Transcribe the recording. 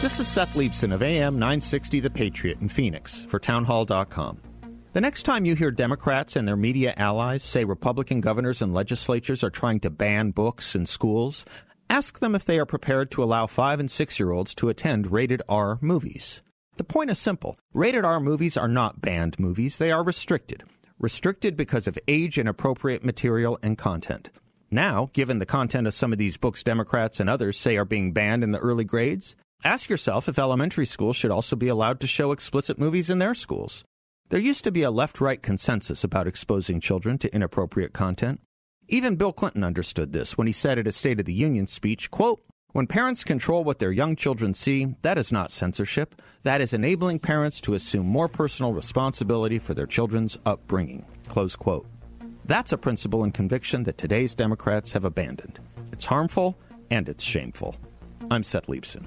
This is Seth Leibsohn of AM 960 The Patriot in Phoenix for townhall.com. The next time you hear Democrats and their media allies say Republican governors and legislatures are trying to ban books in schools, ask them if they are prepared to allow 5 and 6 year olds to attend rated R movies. The point is simple rated R movies are not banned movies, they are restricted. Restricted because of age inappropriate material and content. Now, given the content of some of these books Democrats and others say are being banned in the early grades, Ask yourself if elementary schools should also be allowed to show explicit movies in their schools. There used to be a left right consensus about exposing children to inappropriate content. Even Bill Clinton understood this when he said at a State of the Union speech, quote, when parents control what their young children see, that is not censorship. That is enabling parents to assume more personal responsibility for their children's upbringing. Close quote. That's a principle and conviction that today's Democrats have abandoned. It's harmful and it's shameful. I'm Seth Leibsohn.